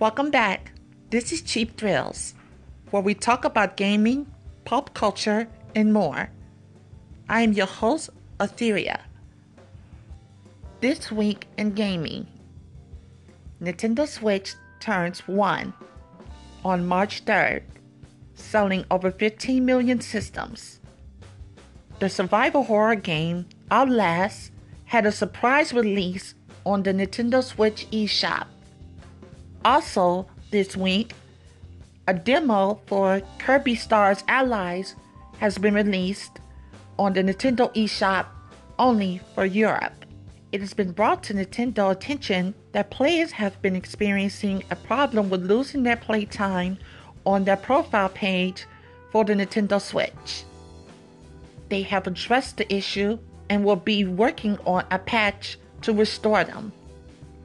Welcome back. This is Cheap Thrills, where we talk about gaming, pop culture, and more. I am your host, Etheria. This week in gaming, Nintendo Switch turns 1 on March 3rd, selling over 15 million systems. The survival horror game Outlast had a surprise release on the Nintendo Switch eShop. Also, this week, a demo for Kirby Stars Allies has been released on the Nintendo eShop only for Europe. It has been brought to Nintendo attention that players have been experiencing a problem with losing their playtime on their profile page for the Nintendo Switch. They have addressed the issue and will be working on a patch to restore them.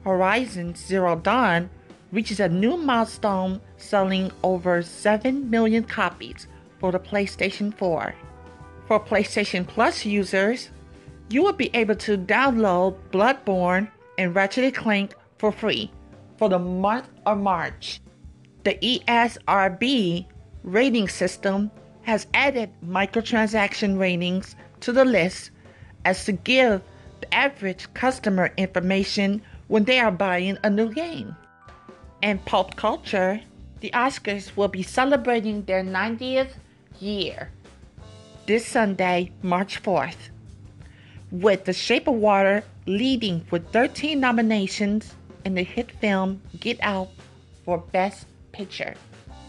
Horizon Zero Dawn reaches a new milestone selling over 7 million copies for the PlayStation 4. For PlayStation Plus users, you will be able to download Bloodborne and Ratchet & Clank for free for the month of March. The ESRB rating system has added microtransaction ratings to the list as to give the average customer information when they are buying a new game. In pop culture, the Oscars will be celebrating their 90th year this Sunday, March 4th, with The Shape of Water leading with 13 nominations and the hit film Get Out for Best Picture.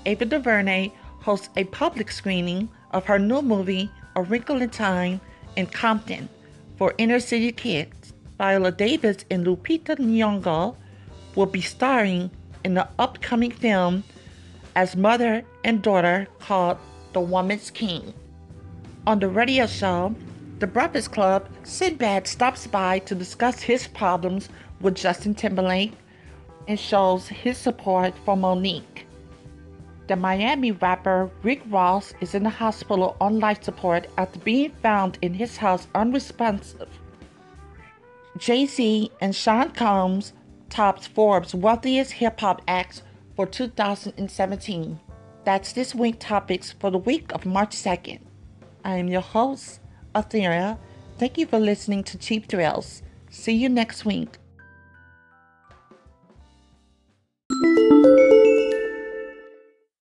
Ava DuVernay hosts a public screening of her new movie, A Wrinkle in Time, in Compton for inner city kids. Viola Davis and Lupita Nyong'o will be starring in the upcoming film as mother and daughter called The Woman's King. On the radio show, The Breakfast Club, Sinbad stops by to discuss his problems with Justin Timberlake and shows his support for Mo'Nique. The Miami rapper Rick Ross is in the hospital on life support after being found in his house unresponsive. Jay Z and Sean Combs tops Forbes' wealthiest hip hop acts for 2017. That's this week's topics for the week of March 2nd. I am your host, Athera. Thank you for listening to Cheap Thrills. See you next week.